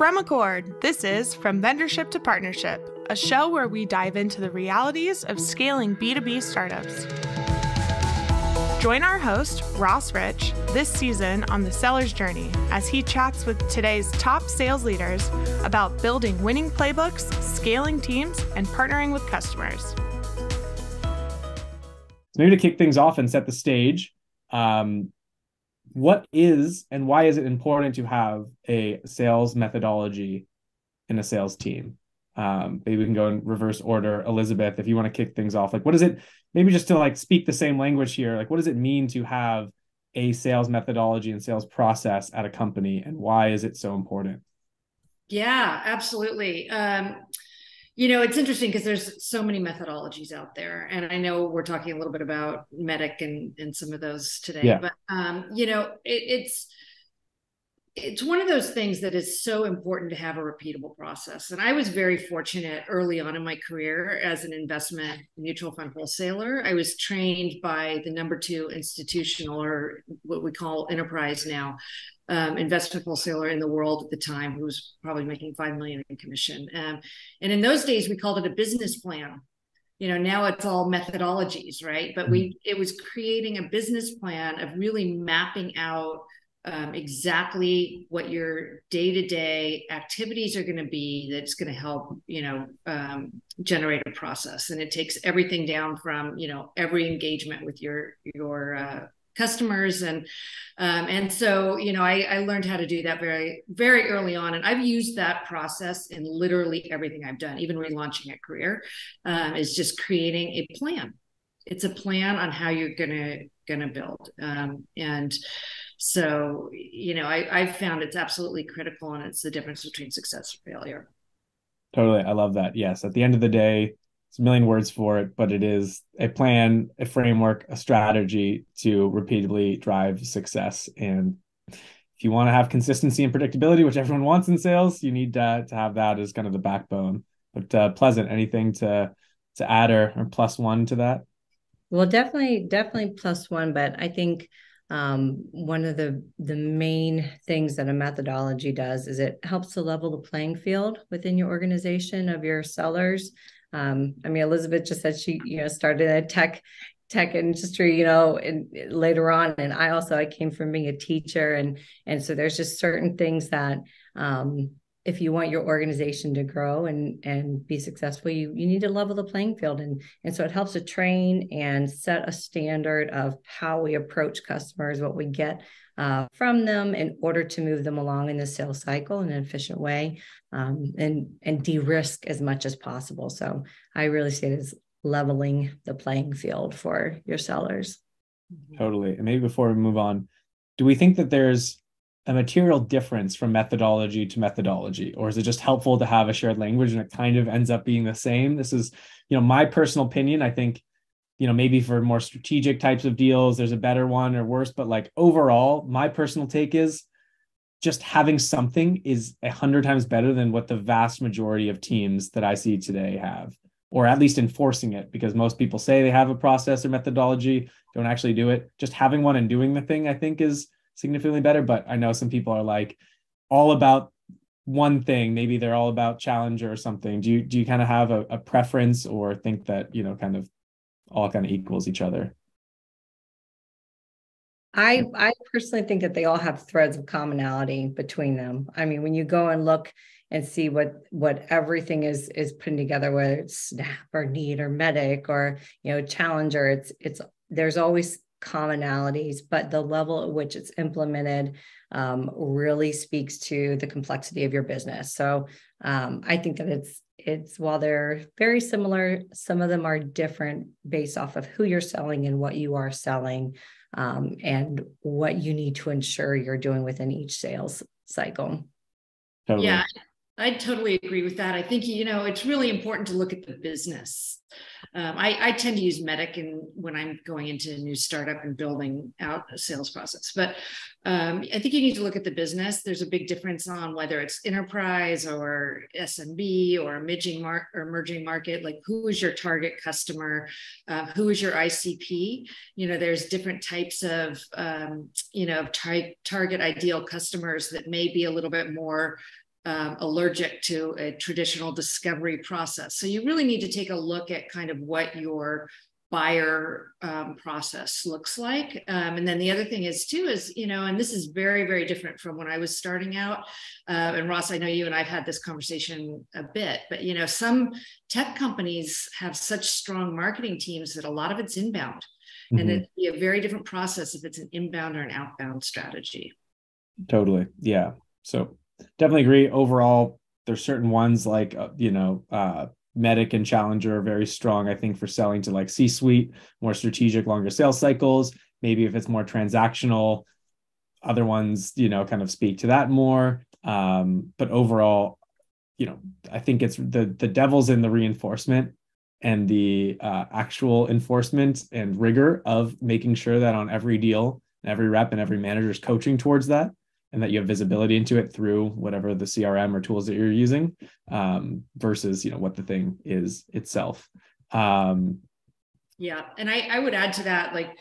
From Accord, this is From Vendorship to Partnership, a show where we dive into the realities of scaling B2B startups. Join our host, Ross Rich, this season on the seller's journey as he chats with today's top sales leaders about building winning playbooks, scaling teams, and partnering with customers. Maybe to kick things off and set the stage, um, what is and why is it important to have a sales methodology in a sales team? Um, maybe we can go in reverse order. Elizabeth, if you want to kick things off, like what is it? Maybe just to like speak the same language here. Like, what does it mean to have a sales methodology and sales process at a company, and why is it so important? Yeah, absolutely. Um, you know, it's interesting because there's so many methodologies out there, and I know we're talking a little bit about MEDDIC and and some of those today. Yeah. But um, you know, it, it's it's one of those things that is so important to have a repeatable process. And I was very fortunate early on in my career as an investment mutual fund wholesaler. I was trained by the number two institutional or what we call enterprise now um, investment wholesaler in the world at the time who was probably making five million in commission. Um, and in those days, we called it a business plan. You know, now it's all methodologies, right? But we it was creating a business plan of really mapping out um, exactly what your day-to-day activities are going to be that's going to help you know um, generate a process. And it takes everything down from you know every engagement with your your uh, customers. And um, and so you know I, I, learned how to do that very very early on. And i've used that process in literally everything i've done even relaunching a career um, is just creating a plan. It's a plan on how you're gonna gonna build. Um, and so you know I, i've found it's absolutely critical and it's the difference between success and failure totally i love that yes at the end of the day it's a million words for it, but it is a plan, a framework, a strategy to repeatedly drive success. And if you want to have consistency and predictability, which everyone wants in sales, you need to, to have that as kind of the backbone. But uh, Pleasant, anything to to add or, or plus one to that? Well, definitely, definitely plus one. But I think um, one of the the main things that a methodology does is it helps to level the playing field within your organization of your sellers um, I mean, Elizabeth just said she, you know, started a tech tech industry, you know, and later on. And I also I came from being a teacher, and and so there's just certain things that um, if you want your organization to grow and and be successful you you need to level the playing field and and so it helps to train and set a standard of how we approach customers what we get uh, from them in order to move them along in the sales cycle in an efficient way um, and and de-risk as much as possible. So I really see it as leveling the playing field for your sellers. Totally. And maybe before we move on, do we think that there's a material difference from methodology to methodology? Or is it just helpful to have a shared language and it kind of ends up being the same? This is you know my personal opinion. I think you know maybe for more strategic types of deals there's a better one or worse but like overall my personal take is just having something is a hundred times better than what the vast majority of teams that i see today have or at least enforcing it because most people say they have a process or methodology don't actually do it. Just having one and doing the thing i think is significantly better but i know some people are like all about one thing. Maybe they're all about challenger or something. Do you do you kind of have a, a preference or think that you know kind of all kind of equals each other? I I personally think that they all have threads of commonality between them. I mean, when you go and look and see what what everything is is putting together, whether it's Snap or NEAT or MEDDIC or you know Challenger, it's it's there's always commonalities, but the level at which it's implemented um, really speaks to the complexity of your business. So um, I think that it's it's while they're very similar, some of them are different based off of who you're selling and what you are selling, um, and what you need to ensure you're doing within each sales cycle. Totally. Yeah, I totally agree with that. I think you know it's really important to look at the business um, I, I, tend to use MEDDIC in, when I'm going into a new startup and building out a sales process. But um, I think you need to look at the business. There's a big difference on whether it's enterprise or SMB or emerging, mar- or emerging market. Like who is your target customer? Uh, who is your ICP? You know, there's different types of um, you know tar- target ideal customers that may be a little bit more um, allergic to a traditional discovery process. So you really need to take a look at kind of what your buyer um, process looks like. Um, and then the other thing is too is you know, and this is very very different from when I was starting out. Uh, and Ross, I know you and I've had this conversation a bit, but you know, some tech companies have such strong marketing teams that a lot of it's inbound, mm-hmm. and it'd be a very different process if it's an inbound or an outbound strategy. Totally, yeah. So definitely agree. Overall, there's certain ones like uh, you know. Uh, MEDDIC and Challenger are very strong, I think, for selling to like C suite, more strategic, longer sales cycles. Maybe if it's more transactional, other ones, you know, kind of speak to that more. Um, but overall, you know, I think it's the the devil's in the reinforcement and the uh, actual enforcement and rigor of making sure that on every deal, every rep and every manager is coaching towards that and that you have visibility into it through whatever the crm or tools that you're using um, versus you know what the thing is itself. Um, yeah and I, I would add to that like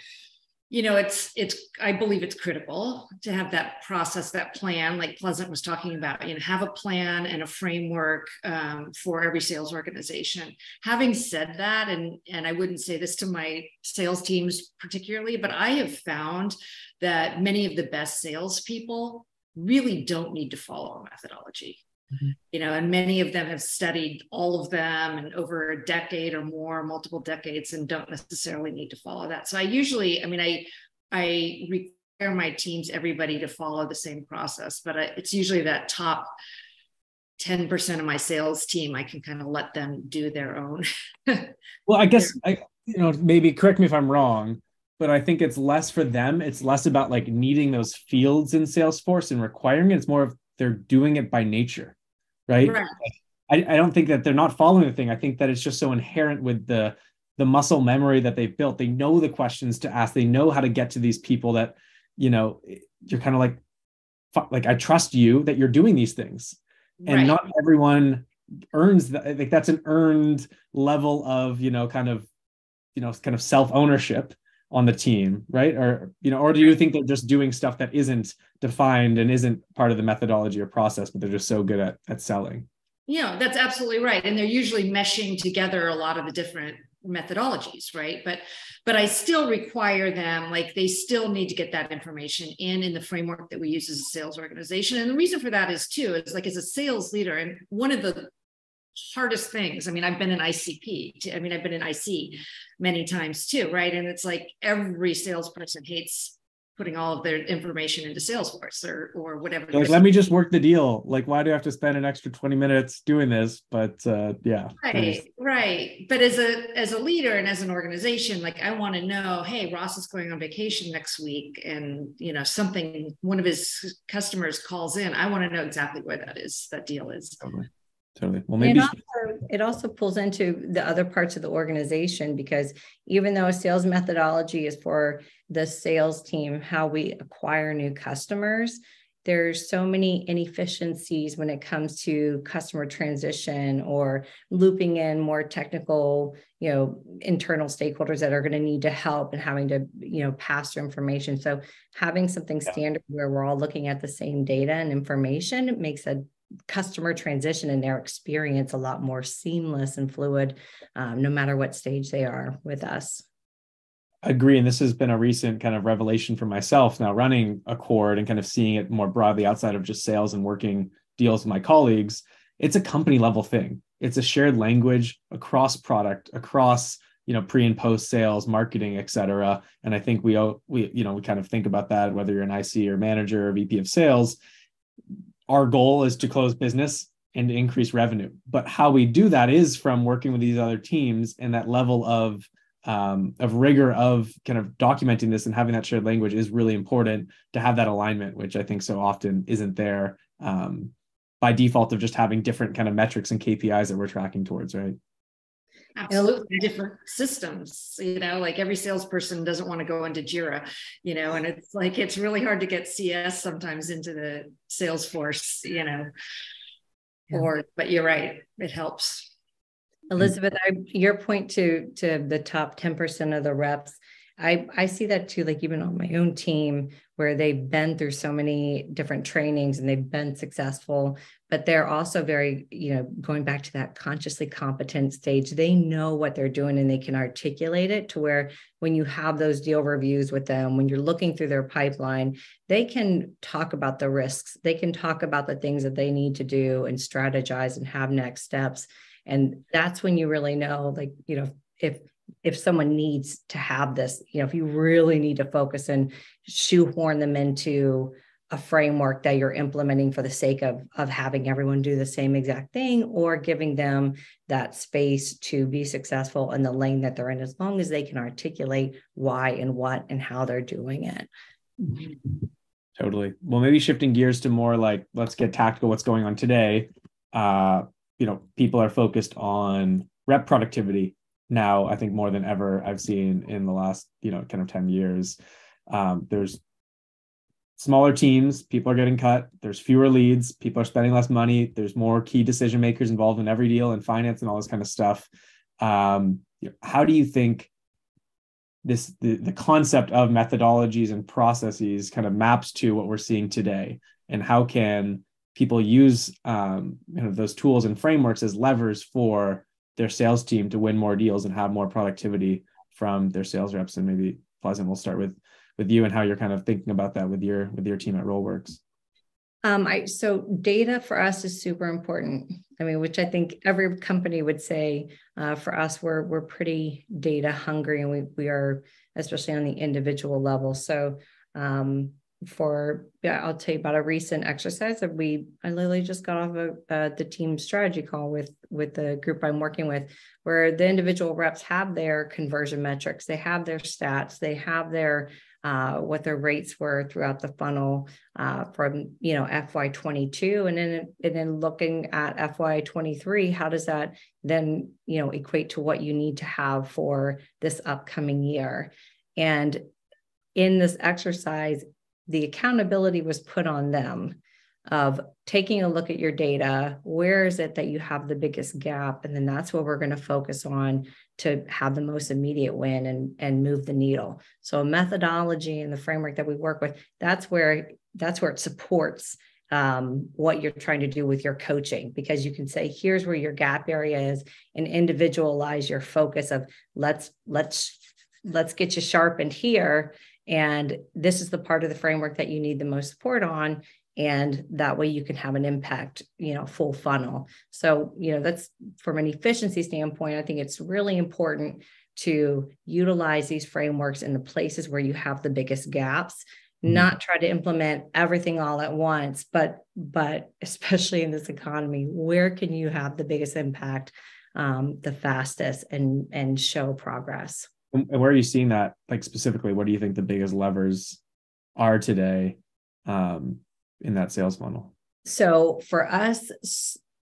you know it's it's i believe it's critical to have that process that plan like pleasant was talking about you know have a plan and a framework um, for every sales organization having said that and and i wouldn't say this to my sales teams particularly but i have found that many of the best salespeople really don't need to follow a methodology. Mm-hmm. You know, and many of them have studied all of them and over a decade or more, multiple decades, and don't necessarily need to follow that. So I usually, I mean, I I require my teams, everybody to follow the same process, but I, it's usually that top 10% of my sales team, I can kind of let them do their own. well, I guess I, you know, maybe correct me if I'm wrong, but I think it's less for them. It's less about like needing those fields in Salesforce and requiring it. It's more of they're doing it by nature, right? right. I, I don't think that they're not following the thing. I think that it's just so inherent with the the muscle memory that they've built. They know the questions to ask. They know how to get to these people that, you know, you're kind of like, like I trust you that you're doing these things, and right. not everyone earns that. Like that's an earned level of you know kind of, you know, kind of self ownership on the team, right? Or you know, or do you mm-hmm. think they're just doing stuff that isn't defined and isn't part of the methodology or process, but they're just so good at at selling? Yeah, that's absolutely right. And they're usually meshing together a lot of the different methodologies right but but i still require them like they still need to get that information in in the framework that we use as a sales organization and the reason for that is too is like as a sales leader and one of the hardest things. I mean, I've been an ICP. I mean, I've been an IC many times too, right? And it's like every salesperson hates putting all of their information into Salesforce or or whatever. Like, let me just work the deal. Like, why do I have to spend an extra 20 minutes doing this? But uh, yeah. Right, right. But as a as a leader and as an organization, like I want to know, hey, Ross is going on vacation next week, and you know, something one of his customers calls in. I want to know exactly where that is, that deal is. Totally totally. Well maybe it also, it also, pulls into the other parts of the organization because even though a sales methodology is for the sales team how we acquire new customers there's so many inefficiencies when it comes to customer transition or looping in more technical you know internal stakeholders that are going to need to help and having to you know pass through information. So having something standard where we're all looking at the same data and information makes a customer transition and their experience a lot more seamless and fluid, um, no matter what stage they are with us. I agree. And this has been a recent kind of revelation for myself now running Accord and kind of seeing it more broadly outside of just sales and working deals with my colleagues. It's a company level thing. It's a shared language across product, across you know pre and post sales marketing et cetera and i think we we you know we kind of think about that whether you're an ic or manager or vp of sales our goal is to close business and increase revenue. But how we do that is from working with these other teams and that level of um, of rigor of kind of documenting this and having that shared language is really important to have that alignment, which I think so often isn't there um, by default of just having different kind of metrics and KPIs that we're tracking towards, right? Absolutely. Different systems you know like every salesperson doesn't want to go into jira you know and it's like it's really hard to get cs sometimes into the salesforce you know. Yeah. or but you're right it helps. Mm-hmm. Elizabeth I, your point to to the top 10% of the reps I, I see that too, like even on my own team, where they've been through so many different trainings and they've been successful, but they're also very, you know, going back to that consciously competent stage. They know what they're doing and they can articulate it to where when you have those deal reviews with them, when you're looking through their pipeline, they can talk about the risks. They can talk about the things that they need to do and strategize and have next steps. And that's when you really know, like, you know, if if someone needs to have this, you know, if you really need to focus and shoehorn them into a framework that you're implementing for the sake of of having everyone do the same exact thing or giving them that space to be successful in the lane that they're in as long as they can articulate why and what and how they're doing it. Totally. Well maybe shifting gears to more like let's get tactical what's going on today. Uh you know people are focused on rep productivity now i think more than ever i've seen in the last you know kind of 10 years. Um, there's smaller teams people are getting cut there's fewer leads people are spending less money there's more key decision makers involved in every deal and finance and all this kind of stuff um, how do you think this the, the concept of methodologies and processes kind of maps to what we're seeing today and how can people use um, kind of those tools and frameworks as levers for their sales team to win more deals and have more productivity from their sales reps. And maybe Pleasant, we'll start with with you and how you're kind of thinking about that with your with your team at Rollworks. Um, I so data for us is super important. I mean, which I think every company would say. Uh, for us, we're we're pretty data hungry, and we we are especially on the individual level. So um, for yeah, I'll tell you about a recent exercise that we I literally just got off of uh, the team strategy call with with the group I'm working with, where the individual reps have their conversion metrics, they have their stats, they have their uh, what their rates were throughout the funnel uh, from you know FY22, and then and then looking at FY23, how does that then you know equate to what you need to have for this upcoming year? And in this exercise, the accountability was put on them of taking a look at your data where is it that you have the biggest gap and then that's what we're going to focus on to have the most immediate win and and move the needle so a methodology and the framework that we work with that's where that's where it supports um, what you're trying to do with your coaching because you can say here's where your gap area is and individualize your focus of let's let's let's get you sharpened here and this is the part of the framework that you need the most support on. And that way you can have an impact, you know, full funnel. So, you know, that's from an efficiency standpoint, I think it's really important to utilize these frameworks in the places where you have the biggest gaps mm-hmm. not try to implement everything all at once but but especially in this economy where can you have the biggest impact um, the fastest and and show progress and where are you seeing that? Like specifically, what do you think the biggest levers are today um, in that sales funnel? So for us,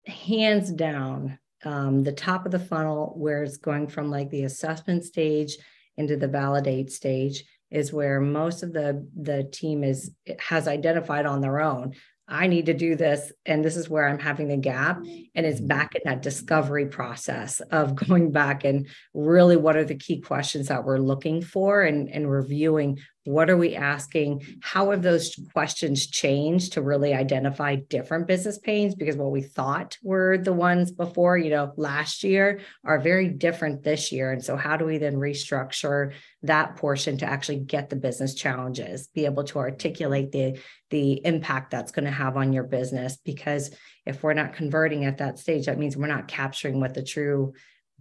hands down, um, the top of the funnel, where it's going from like the assessment stage into the validate stage, is where most of the the team is has identified on their own I need to do this. And this is where I'm having the gap. And it's back in that discovery process of going back and really what are the key questions that we're looking for and, and reviewing what are we asking? How have those questions changed to really identify different business pains? Because what we thought were the ones before, you know, last year are very different this year. And so, how do we then restructure that portion to actually get the business challenges, be able to articulate the, the impact that's going to have on your business? Because if we're not converting at that stage, that means we're not capturing what the true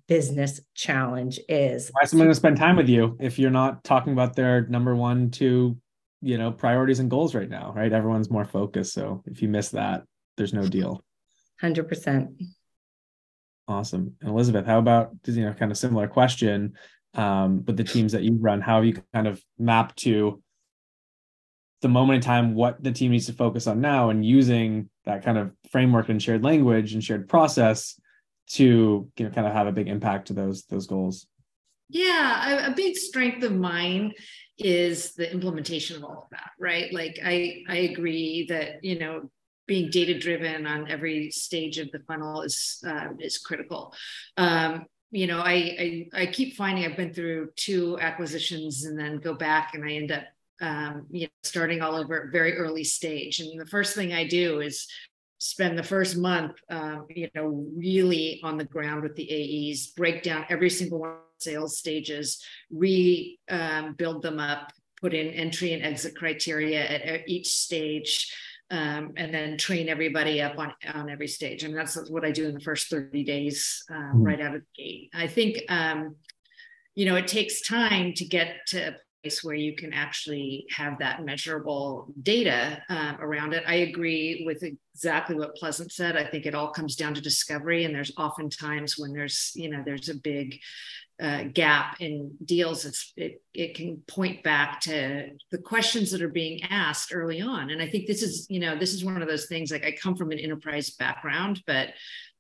business challenge is. Why is someone going to spend time with you if you're not talking about their number one, two, you know, priorities and goals right now, right? Everyone's more focused. So if you miss that, there's no deal. 100%. Awesome. And Elizabeth, how about, you know, kind of similar question, um, with the teams that you run, how have you kind of mapped to the moment in time what the team needs to focus on now and using that kind of framework and shared language and shared process to you know kind of have a big impact to those those goals? Yeah a, a big strength of mine is the implementation of all of that right? Like i i agree that you know being data driven on every stage of the funnel is uh, is critical. Um, you know, I, I, I keep finding I've been through two acquisitions and then go back and I end up um, you know starting all over at very early stage. And the first thing I do is spend the first month, um, you know, really on the ground with the AEs, break down every single one of the sales stages, rebuild um, them up, put in entry and exit criteria at, at each stage. Um, and then train everybody up on on every stage. I mean, that's what I do in the first 30 days, uh, mm-hmm. right out of the gate. I think, um, you know, it takes time to get to place where you can actually have that measurable data um, around it. I agree with exactly what Pleasant said. I think it all comes down to discovery, and there's often times when there's you know there's a big uh, gap in deals. It it can point back to the questions that are being asked early on, and I think this is you know this is one of those things. Like I come from an enterprise background, but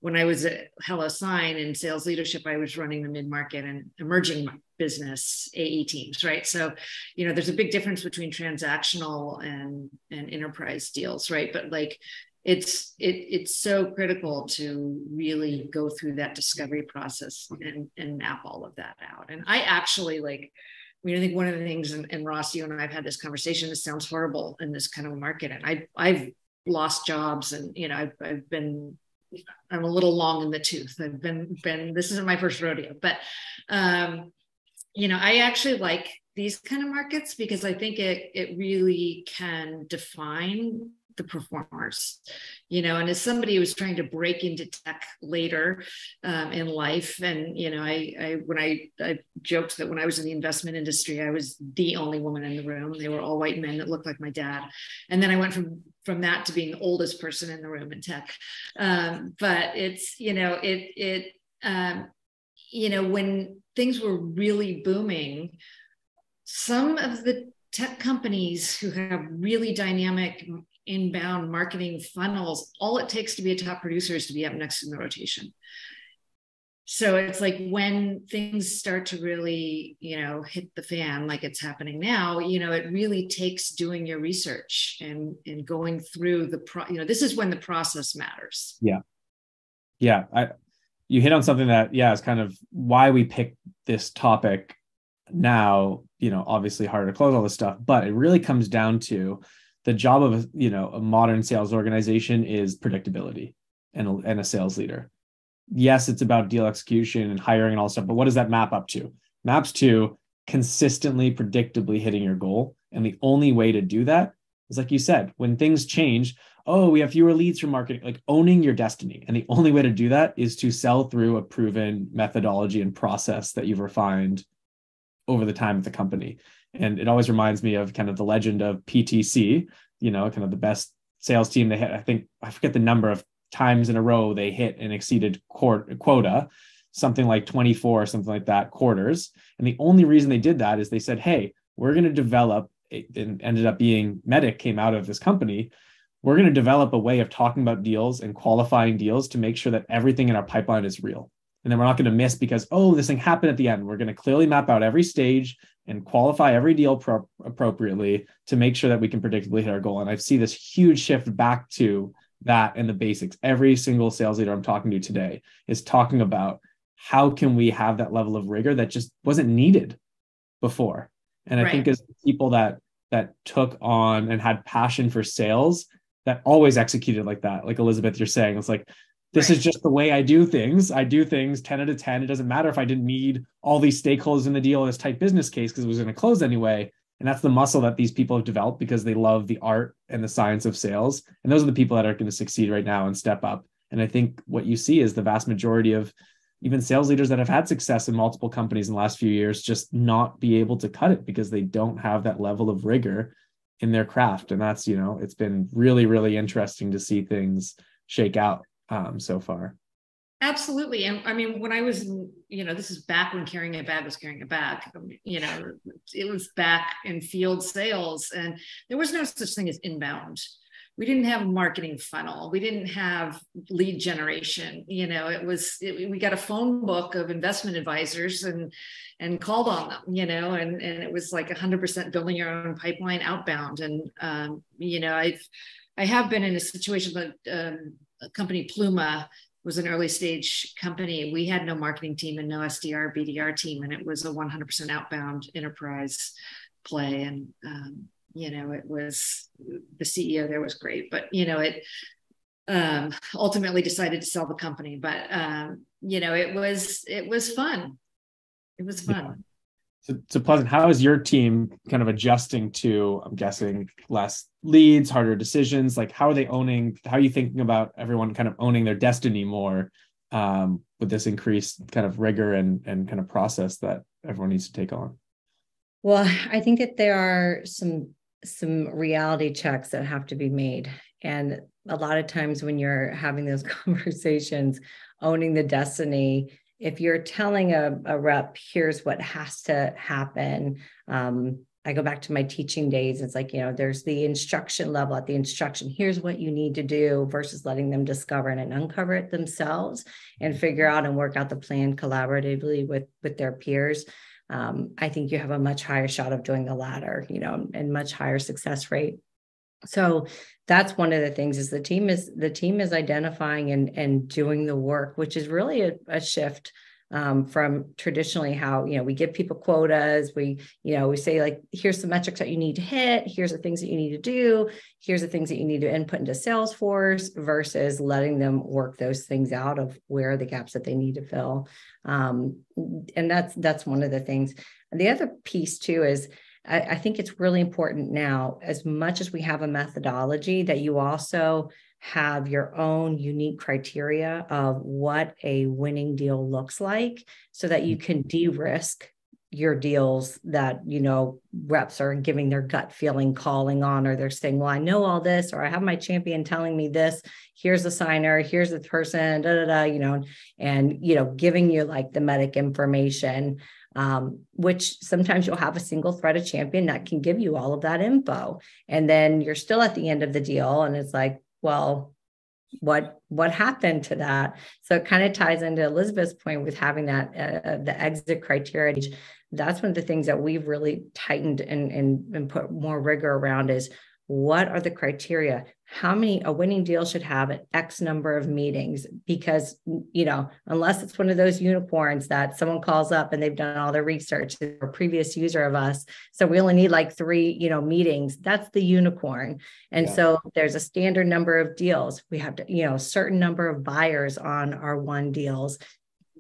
when I was at HelloSign in sales leadership, I was running the mid market and emerging business AE teams, right? So, you know, there's a big difference between transactional and and enterprise deals, right? But like, it's it it's so critical to really go through that discovery process and and map all of that out. And I actually like. I mean, I think one of the things, and, and Ross, you and I have had this conversation. This sounds horrible in this kind of market, and I I've lost jobs, and you know, I've I've been I'm a little long in the tooth. I've been been this isn't my first rodeo, but um, you know, I actually like these kind of markets because I think it it really can define the performers you know and as somebody who was trying to break into tech later um, in life and you know I, I when I, I joked that when i was in the investment industry i was the only woman in the room. They were all white men that looked like my dad. And then i went from from that to being the oldest person in the room in tech. Um, but it's you know it it um, you know when things were really booming some of the tech companies who have really dynamic inbound marketing funnels, all it takes to be a top producer is to be up next in the rotation. So it's like when things start to really, you know, hit the fan like it's happening now, you know, it really takes doing your research and and going through the pro, you know, this is when the process matters. Yeah. Yeah, I you hit on something that yeah, is kind of why we picked this topic now, you know, obviously harder to close all this stuff, but it really comes down to the job of you know a modern sales organization is predictability and a, and a sales leader. Yes it's about deal execution and hiring and all stuff but what does that map up to? Maps to consistently predictably hitting your goal. And the only way to do that is like you said when things change oh we have fewer leads from marketing like owning your destiny. And the only way to do that is to sell through a proven methodology and process that you've refined over the time of the company and it always reminds me of kind of the legend of PTC, you know, kind of the best sales team they had. I think I forget the number of times in a row they hit and exceeded quota, something like 24 or something like that quarters. And the only reason they did that is they said, hey, we're going to develop, and ended up being MEDDIC came out of this company. We're going to develop a way of talking about deals and qualifying deals to make sure that everything in our pipeline is real. And then we're not going to miss because, oh, this thing happened at the end. We're going to clearly map out every stage and qualify every deal pro- appropriately to make sure that we can predictably hit our goal. And I see this huge shift back to that and the basics. Every single sales leader I'm talking to today is talking about how can we have that level of rigor that just wasn't needed before. And I right. think as people that that took on and had passion for sales that always executed like that, like Elizabeth, you're saying, it's like this right. is just the way I do things. I do things 10 out of 10. It doesn't matter if I didn't need all these stakeholders in the deal, this tight business case, because it was going to close anyway. And that's the muscle that these people have developed because they love the art and the science of sales. And those are the people that are going to succeed right now and step up. And I think what you see is the vast majority of even sales leaders that have had success in multiple companies in the last few years just not be able to cut it because they don't have that level of rigor in their craft. And that's, you know, it's been really, really interesting to see things shake out um, so far. Absolutely. And I mean, when I was, you know, this is back when carrying a bag was carrying a bag, you know, it was back in field sales and there was no such thing as inbound. We didn't have a marketing funnel. We didn't have lead generation. You know, it was, it, we got a phone book of investment advisors and, and called on them, you know, and, and it was like a hundred percent building your own pipeline outbound. And, um, you know, I've, I have been in a situation that, um, company Pluma was an early stage company. We had no marketing team and no SDR, BDR team, and it was a 100% outbound enterprise play. And, um, you know, it was the CEO there was great, but, you know, it um, ultimately decided to sell the company. But, um, you know, it was, it was fun. It was fun. So, so Pleasant, how is your team kind of adjusting to, I'm guessing, less leads, harder decisions? Like, how are they owning? How are you thinking about everyone kind of owning their destiny more um, with this increased kind of rigor and and kind of process that everyone needs to take on? Well, I think that there are some some reality checks that have to be made, and a lot of times when you're having those conversations, owning the destiny if you're telling a, a rep, here's what has to happen. Um, I go back to my teaching days. It's like, you know, there's the instruction level at the instruction. Here's what you need to do versus letting them discover and uncover it themselves and figure out and work out the plan collaboratively with, with their peers. Um, I think you have a much higher shot of doing the latter, you know, and much higher success rate so that's one of the things is the team is the team is identifying and and doing the work which is really a, a shift um, from traditionally how you know we give people quotas. We you know we say like here's the metrics that you need to hit. Here's the things that you need to do. Here's the things that you need to input into salesforce versus letting them work those things out of where are the gaps that they need to fill. Um, and that's that's one of the things. And the other piece too is I, I think it's really important now, as much as we have a methodology, that you also have your own unique criteria of what a winning deal looks like so that you can de-risk your deals that you know reps are giving their gut feeling calling on or they're saying well i know all this or i have my champion telling me this. Here's the signer. Here's the person da da da you know and you know giving you like the MEDDIC information um, which sometimes you'll have a single threaded champion that can give you all of that info. And then you're still at the end of the deal. And it's like, well, what what happened to that so it kind of ties into elizabeth's point with having that uh, the exit criteria that's one of the things that we've really tightened and, and and put more rigor around is what are the criteria? How many a winning deal should have an x number of meetings? Because you know unless it's one of those unicorns that someone calls up and they've done all their research or a previous user of us so we only need like three you know meetings that's the unicorn. And yeah. so there's a standard number of deals. We have to you know certain number of buyers on our one deals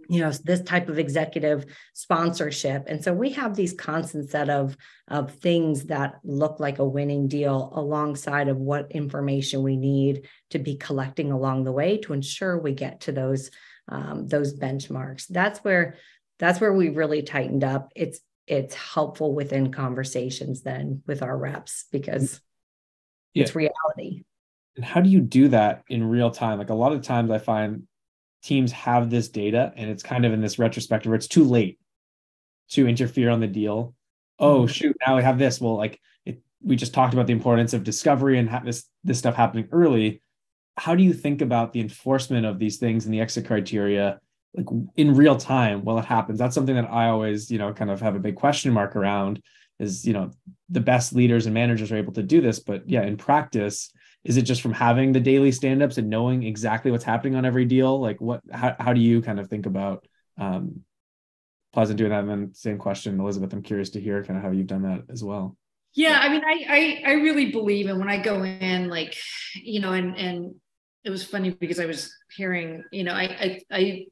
you know this type of executive sponsorship. And so we have these constant set of of things that look like a winning deal alongside of what information we need to be collecting along the way to ensure we get to those um, those benchmarks. That's where that's where we really tightened up. It's it's helpful within conversations then with our reps because yeah. it's reality. And how do you do that in real time? Like a lot of times i find teams have this data and it's kind of in this retrospective where it's too late to interfere on the deal. Oh mm-hmm. shoot, now we have this. Well, like it, we just talked about the importance of discovery and have this this stuff happening early. How do you think about the enforcement of these things and the exit criteria like in real time while it happens? That's something that I always, you know, kind of have a big question mark around is, you know, the best leaders and managers are able to do this, but yeah, in practice, is it just from having the daily stand-ups and knowing exactly what's happening on every deal? Like what how, how do you kind of think about um pleasant doing that? And then same question elizabeth i'm curious to hear kind of how you've done that as well. Yeah i mean i i, I really believe and when i go in like you know and and it was funny because i was hearing you know i i, I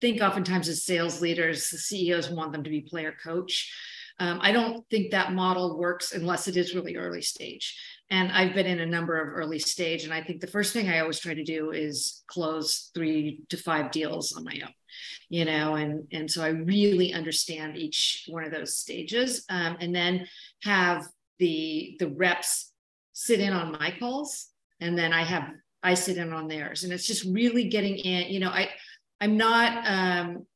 think oftentimes as sales leaders the ceos want them to be player coach. Um, I don't think that model works unless it is really early stage. And I've been in a number of early stage. And I think the first thing I always try to do is close three to five deals on my own, you know, and, and so I really understand each one of those stages. Um, and then have the the reps sit in on my calls and then I have I sit in on theirs. And it's just really getting in, you know, I I'm not um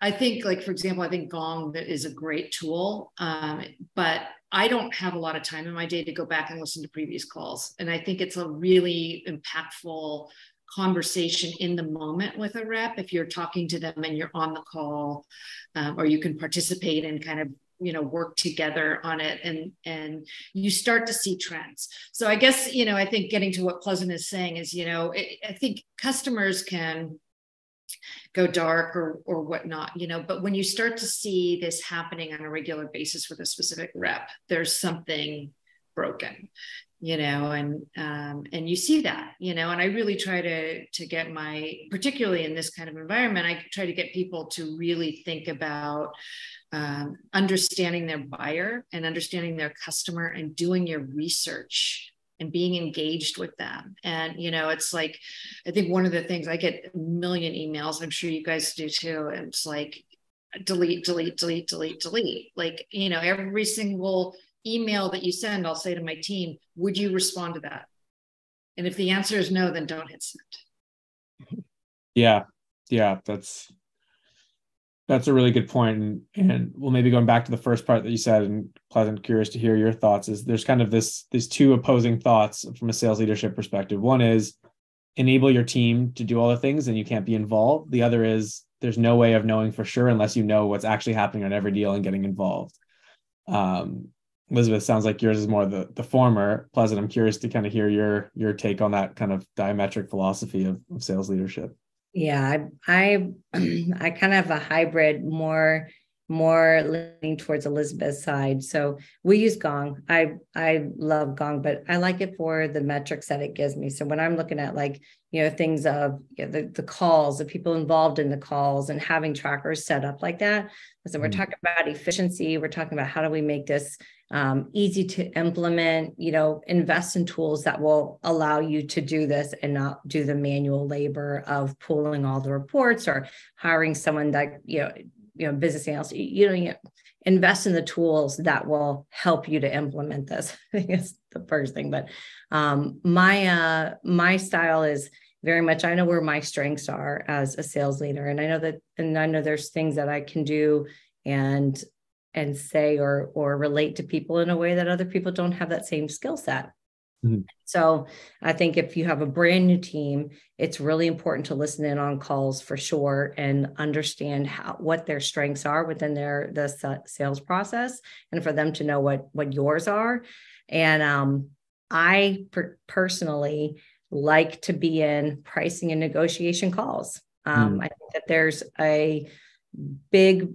I think, like for example, I think Gong is a great tool, um, but I don't have a lot of time in my day to go back and listen to previous calls, and I think it's a really impactful conversation in the moment with a rep. If you're talking to them and you're on the call um, or you can participate and kind of you know work together on it and and you start to see trends. So i guess you know i think getting to what pleasant is saying is you know it, i think customers can go dark or or whatnot you know but when you start to see this happening on a regular basis with a specific rep there's something broken you know and um, and you see that you know and i really try to to get my particularly in this kind of environment i try to get people to really think about um, understanding their buyer and understanding their customer and doing your research and being engaged with them and you know it's like i think one of the things i get a million emails i'm sure you guys do too and it's like delete delete delete delete delete like you know every single email that you send, I'll say to my team, would you respond to that? And if the answer is no, then don't hit send. Yeah. Yeah. That's that's a really good point. And and well, maybe going back to the first part that you said, and pleasant, curious to hear your thoughts, is there's kind of this these two opposing thoughts from a sales leadership perspective. One is enable your team to do all the things and you can't be involved. The other is there's no way of knowing for sure unless you know what's actually happening on every deal and getting involved. Um, Elizabeth, sounds like yours is more the the former. Pleasant, I'm curious to kind of hear your your take on that kind of diametric philosophy of, of sales leadership. Yeah, I I, I kind of have a hybrid, more more leaning towards Elizabeth's side. So we use Gong. I I love Gong, but I like it for the metrics that it gives me. So when I'm looking at like you know things of you know, the the calls, the people involved in the calls, and having trackers set up like that. So we're mm-hmm. talking about efficiency. We're talking about how do we make this um, easy to implement, you know, invest in tools that will allow you to do this and not do the manual labor of pulling all the reports or hiring someone that, you know, you know, business analyst, you know, you invest in the tools that will help you to implement this. I think it's the first thing. But um, my uh, my style is very much I know where my strengths are as a sales leader, and I know that, and I know there's things that I can do and and say or or relate to people in a way that other people don't have that same skill set mm-hmm. so i think if you have a brand new team it's really important to listen in on calls for sure and understand how what their strengths are within their the sales process and for them to know what what yours are and um, i per- personally like to be in pricing and negotiation calls um, mm. i think that there's a big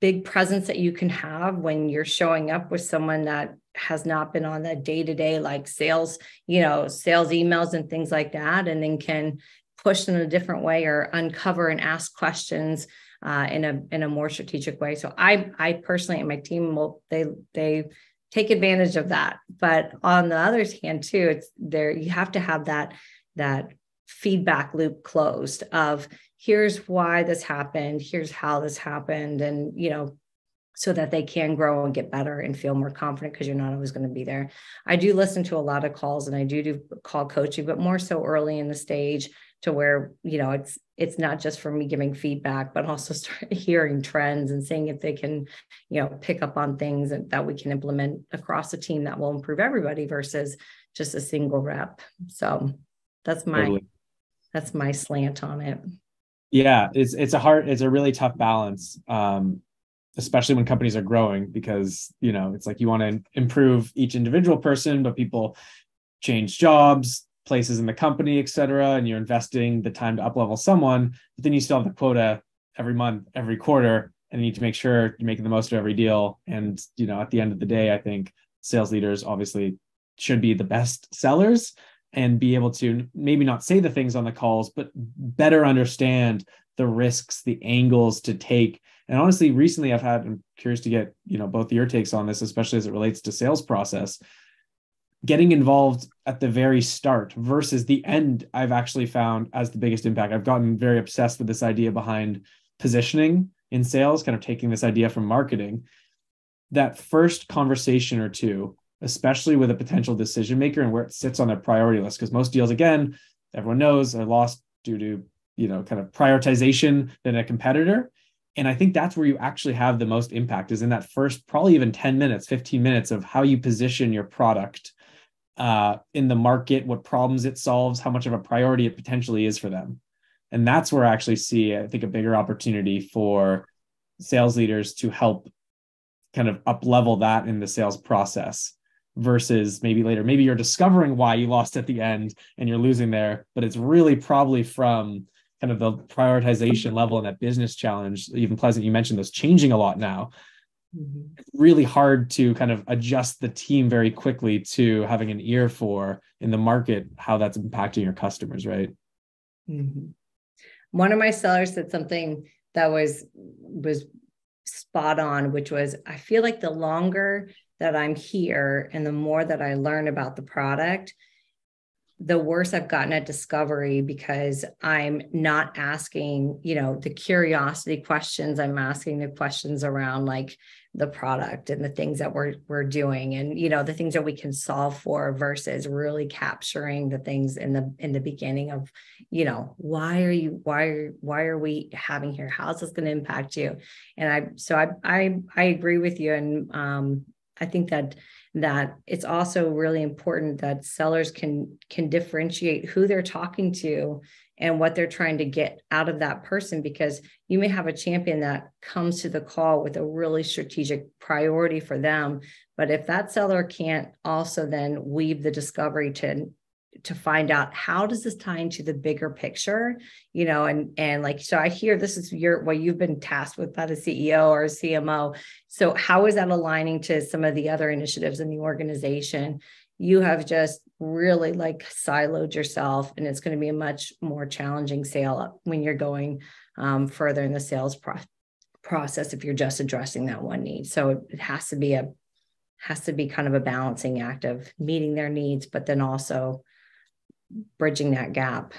big presence that you can have when you're showing up with someone that has not been on the day to day like sales, you know, sales emails and things like that, and then can push in a different way or uncover and ask questions uh, in a in a more strategic way. So I I personally and my team will they they take advantage of that. But on the other hand too, it's there you have to have that that feedback loop closed of here's why this happened here's how this happened and you know so that they can grow and get better and feel more confident because you're not always going to be there. I do listen to a lot of calls and i do do call coaching but more so early in the stage to where you know it's it's not just for me giving feedback but also start hearing trends and seeing if they can you know pick up on things that, that we can implement across the team that will improve everybody versus just a single rep. So that's my totally. that's my slant on it. Yeah it's it's a hard it's a really tough balance. Um especially when companies are growing because you know it's like you want to improve each individual person but people change jobs places in the company et cetera and you're investing the time to uplevel someone but then you still have the quota every month every quarter and you need to make sure you're making the most of every deal and you know at the end of the day i think sales leaders obviously should be the best sellers and be able to maybe not say the things on the calls, but better understand the risks, the angles to take. And honestly, recently I've had, I'm curious to get, you know, both your takes on this, especially as it relates to sales process. Getting involved at the very start versus the end, I've actually found as the biggest impact. I've gotten very obsessed with this idea behind positioning in sales, kind of taking this idea from marketing. That first conversation or two especially with a potential decision maker and where it sits on their priority list. Because most deals, again, everyone knows are lost due to you know kind of prioritization than a competitor. And I think that's where you actually have the most impact is in that first, probably even 10 minutes, 15 minutes of how you position your product uh, in the market, what problems it solves, how much of a priority it potentially is for them. And that's where I actually see, I think, a bigger opportunity for sales leaders to help kind of up level that in the sales process versus maybe later maybe you're discovering why you lost at the end and you're losing there but it's really probably from kind of the prioritization level and that business challenge even pleasant you mentioned those changing a lot now mm-hmm. really hard to kind of adjust the team very quickly to having an ear for in the market how that's impacting your customers right mm-hmm. one of my sellers said something that was was spot on which was i feel like the longer that i'm here and the more that i learn about the product the worse I've gotten at discovery because I'm not asking, you know, the curiosity questions. I'm asking the questions around like the product and the things that we're we're doing and you know the things that we can solve for versus really capturing the things in the in the beginning of you know why are you why are why are we having here how's this going to impact you and i so i i i agree with you and um i think that that it's also really important that sellers can can differentiate who they're talking to and what they're trying to get out of that person because you may have a champion that comes to the call with a really strategic priority for them. But if that seller can't also then weave the discovery to to find out how does this tie into the bigger picture you know and and like so i hear this is your what you've been tasked with by the ceo or cmo so how is that aligning to some of the other initiatives in the organization? You have just really like siloed yourself and it's going to be a much more challenging sale when you're going um, further in the sales pro- process if you're just addressing that one need. So it has to be a has to be kind of a balancing act of meeting their needs but then also bridging that gap.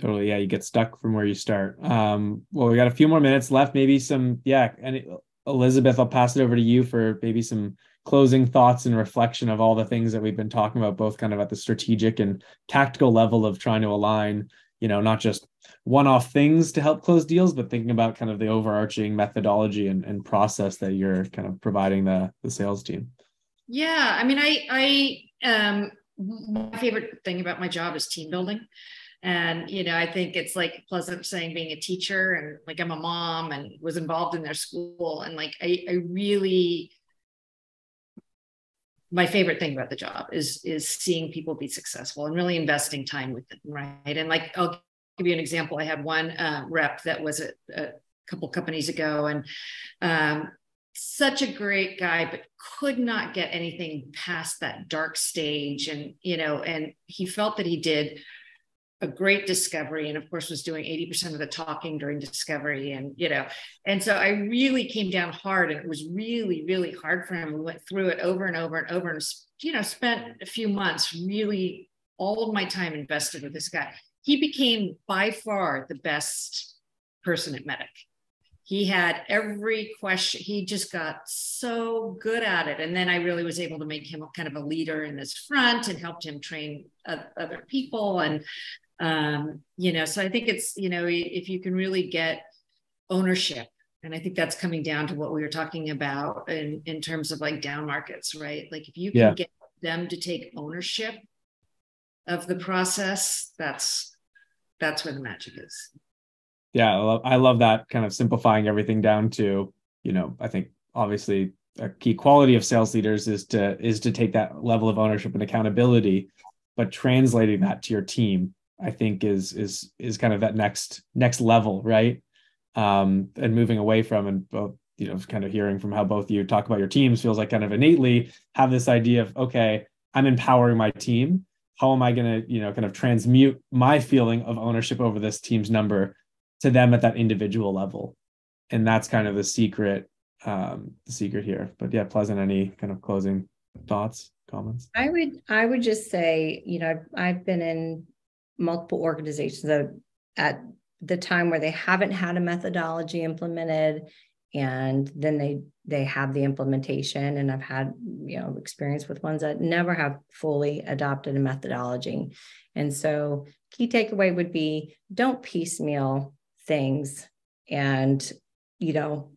Totally. Yeah. You get stuck from where you start. Um, well, we got a few more minutes left. Maybe some, yeah. And Elizabeth, I'll pass it over to you for maybe some closing thoughts and reflection of all the things that we've been talking about, both kind of at the strategic and tactical level of trying to align, you know, not just one off things to help close deals, but thinking about kind of the overarching methodology and, and process that you're kind of providing the, the sales team. Yeah. I mean, I, I, um, my favorite thing about my job is team building. And you know i think it's like pleasant saying being a teacher and like i'm a mom and was involved in their school. And like i, I really my favorite thing about the job is is seeing people be successful and really investing time with them right? And like i'll give you an example. I had one uh, rep that was a, a couple companies ago and um, such a great guy but could not get anything past that dark stage. And you know and he felt that he did a great discovery and of course was doing 80% of the talking during discovery and you know and so i really came down hard and it was really really hard for him. We went through it over and over and over and you know spent a few months really all of my time invested with this guy. He became by far the best person at MEDDIC he had every question he just got so good at it. And then i really was able to make him kind of a leader in this front and helped him train other people. And um, you know so i think it's you know if you can really get ownership and i think that's coming down to what we were talking about in in terms of like down markets right? Like if you can yeah. get them to take ownership of the process that's that's where the magic is yeah I love, I love that kind of simplifying everything down to you know i think obviously a key quality of sales leaders is to is to take that level of ownership and accountability but translating that to your team i think is is is kind of that next next level right? Um and moving away from and both you know kind of hearing from how both you talk about your teams feels like kind of innately have this idea of okay i'm empowering my team. How am i going to you know kind of transmute my feeling of ownership over this team's number to them at that individual level. And that's kind of the secret um the secret here. But yeah pleasant any kind of closing thoughts comments? I would i would just say you know i've, I've been in multiple organizations that at the time where they haven't had a methodology implemented and then they they have the implementation. And i've had you know experience with ones that never have fully adopted a methodology. And so key takeaway would be don't piecemeal things and you know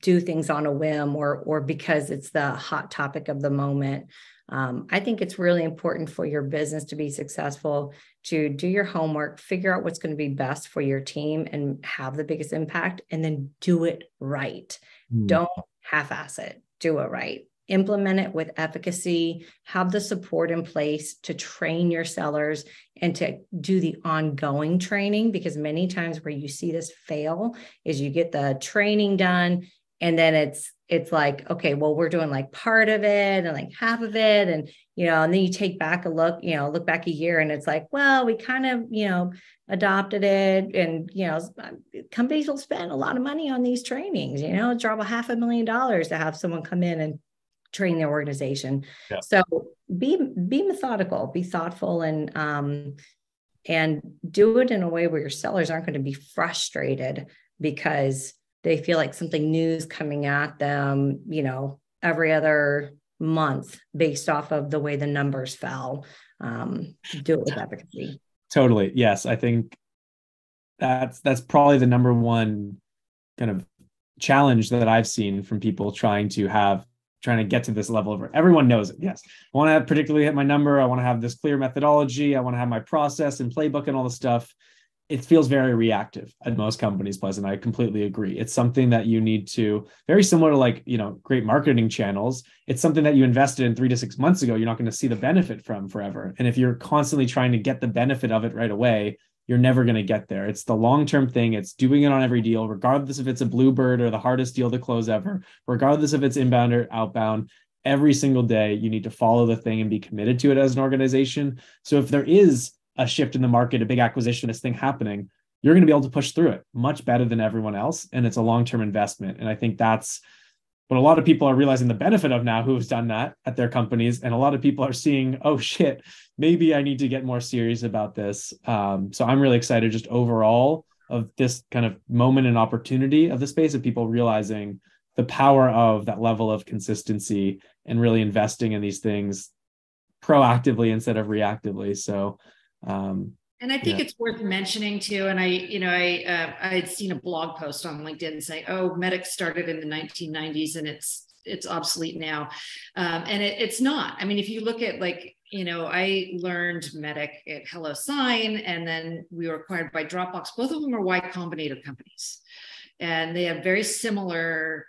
do things on a whim or or because it's the hot topic of the moment. Um, i think it's really important for your business to be successful to do your homework figure out what's going to be best for your team and have the biggest impact and then do it right. Mm. don't half ass it, do it right implement it with efficacy, have the support in place to train your sellers and to do the ongoing training. Because many times where you see this fail is you get the training done and then it's it's like okay well we're doing like part of it and like half of it and you know and then you take back a look you know look back a year and it's like well we kind of you know adopted it and you know companies will spend a lot of money on these trainings you know drop a half a million dollars to have someone come in and train their organization. Yeah. So be be methodical, be thoughtful, and um, and do it in a way where your sellers aren't going to be frustrated because they feel like something new is coming at them. You know, every other month based off of the way the numbers fell. Um, do it with efficacy. Totally. Yes, I think that's that's probably the number one kind of challenge that I've seen from people trying to have trying to get to this level of everyone knows it. Yes. I want to have particularly hit my number. I want to have this clear methodology. I want to have my process and playbook and all the stuff. It feels very reactive at most companies, Pleasant. I completely agree. It's something that you need to very similar to like, you know, great marketing channels. It's something that you invested in three to six months ago. You're not going to see the benefit from forever. And if you're constantly trying to get the benefit of it right away, you're never going to get there. It's the long term thing. It's doing it on every deal, regardless if it's a bluebird or the hardest deal to close ever, regardless if it's inbound or outbound. Every single day, you need to follow the thing and be committed to it as an organization. So if there is a shift in the market, a big acquisition, this thing happening, you're going to be able to push through it much better than everyone else. And it's a long term investment. And I think that's what a lot of people are realizing the benefit of now who who's done that at their companies. And a lot of people are seeing oh shit maybe i need to get more serious about this. Um, so i'm really excited just overall of this kind of moment and opportunity of the space of people realizing the power of that level of consistency and really investing in these things proactively instead of reactively. So um, and I think yeah. it's worth mentioning too. And I, you know, I uh, I had seen a blog post on LinkedIn saying, "Oh, MEDDIC started in the 1990s and it's it's obsolete now," um, and it, it's not. I mean, if you look at like you know, I learned MEDDIC at HelloSign, and then we were acquired by Dropbox. Both of them are Y Combinator companies, and they have very similar,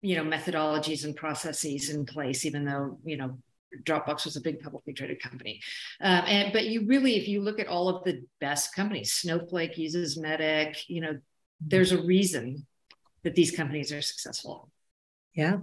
you know, methodologies and processes in place. Even though you know Dropbox was a big publicly traded company. Um, and but you really, if you look at all of the best companies, Snowflake uses MEDDIC, you know, there's a reason that these companies are successful. Yeah.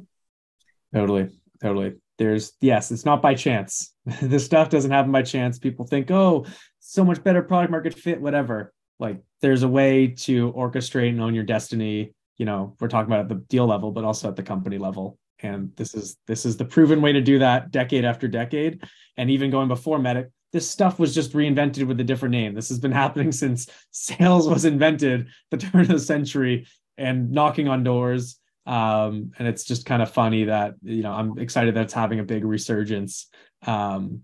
Totally. Totally. There's yes, it's not by chance. this stuff doesn't happen by chance. People think, oh, so much better product market fit, whatever. Like there's a way to orchestrate and own your destiny. You know, we're talking about at the deal level, but also at the company level and this is this is the proven way to do that decade after decade. And even going before MEDDIC this stuff was just reinvented with a different name. This has been happening since sales was invented the turn of the century and knocking on doors. Um, and it's just kind of funny that you know i'm excited that it's having a big resurgence. Um,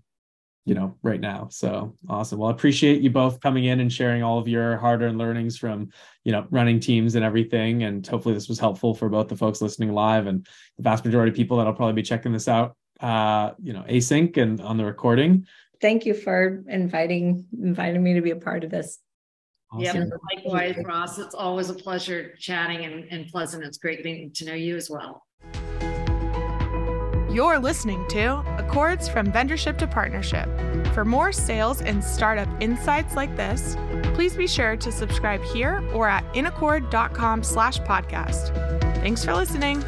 you know right now. So awesome. Well I appreciate you both coming in and sharing all of your hard-earned learnings from you know running teams and everything and hopefully this was helpful for both the folks listening live and the vast majority of people that'll probably be checking this out uh you know async and on the recording. Thank you for inviting inviting me to be a part of this. Awesome. yeah likewise ross it's always a pleasure chatting and, and pleasant. It's great getting to know you as well you're listening to Accords from Vendorship to Partnership. For more sales and startup insights like this, please be sure to subscribe here or at inaccord.com slash podcast. Thanks for listening.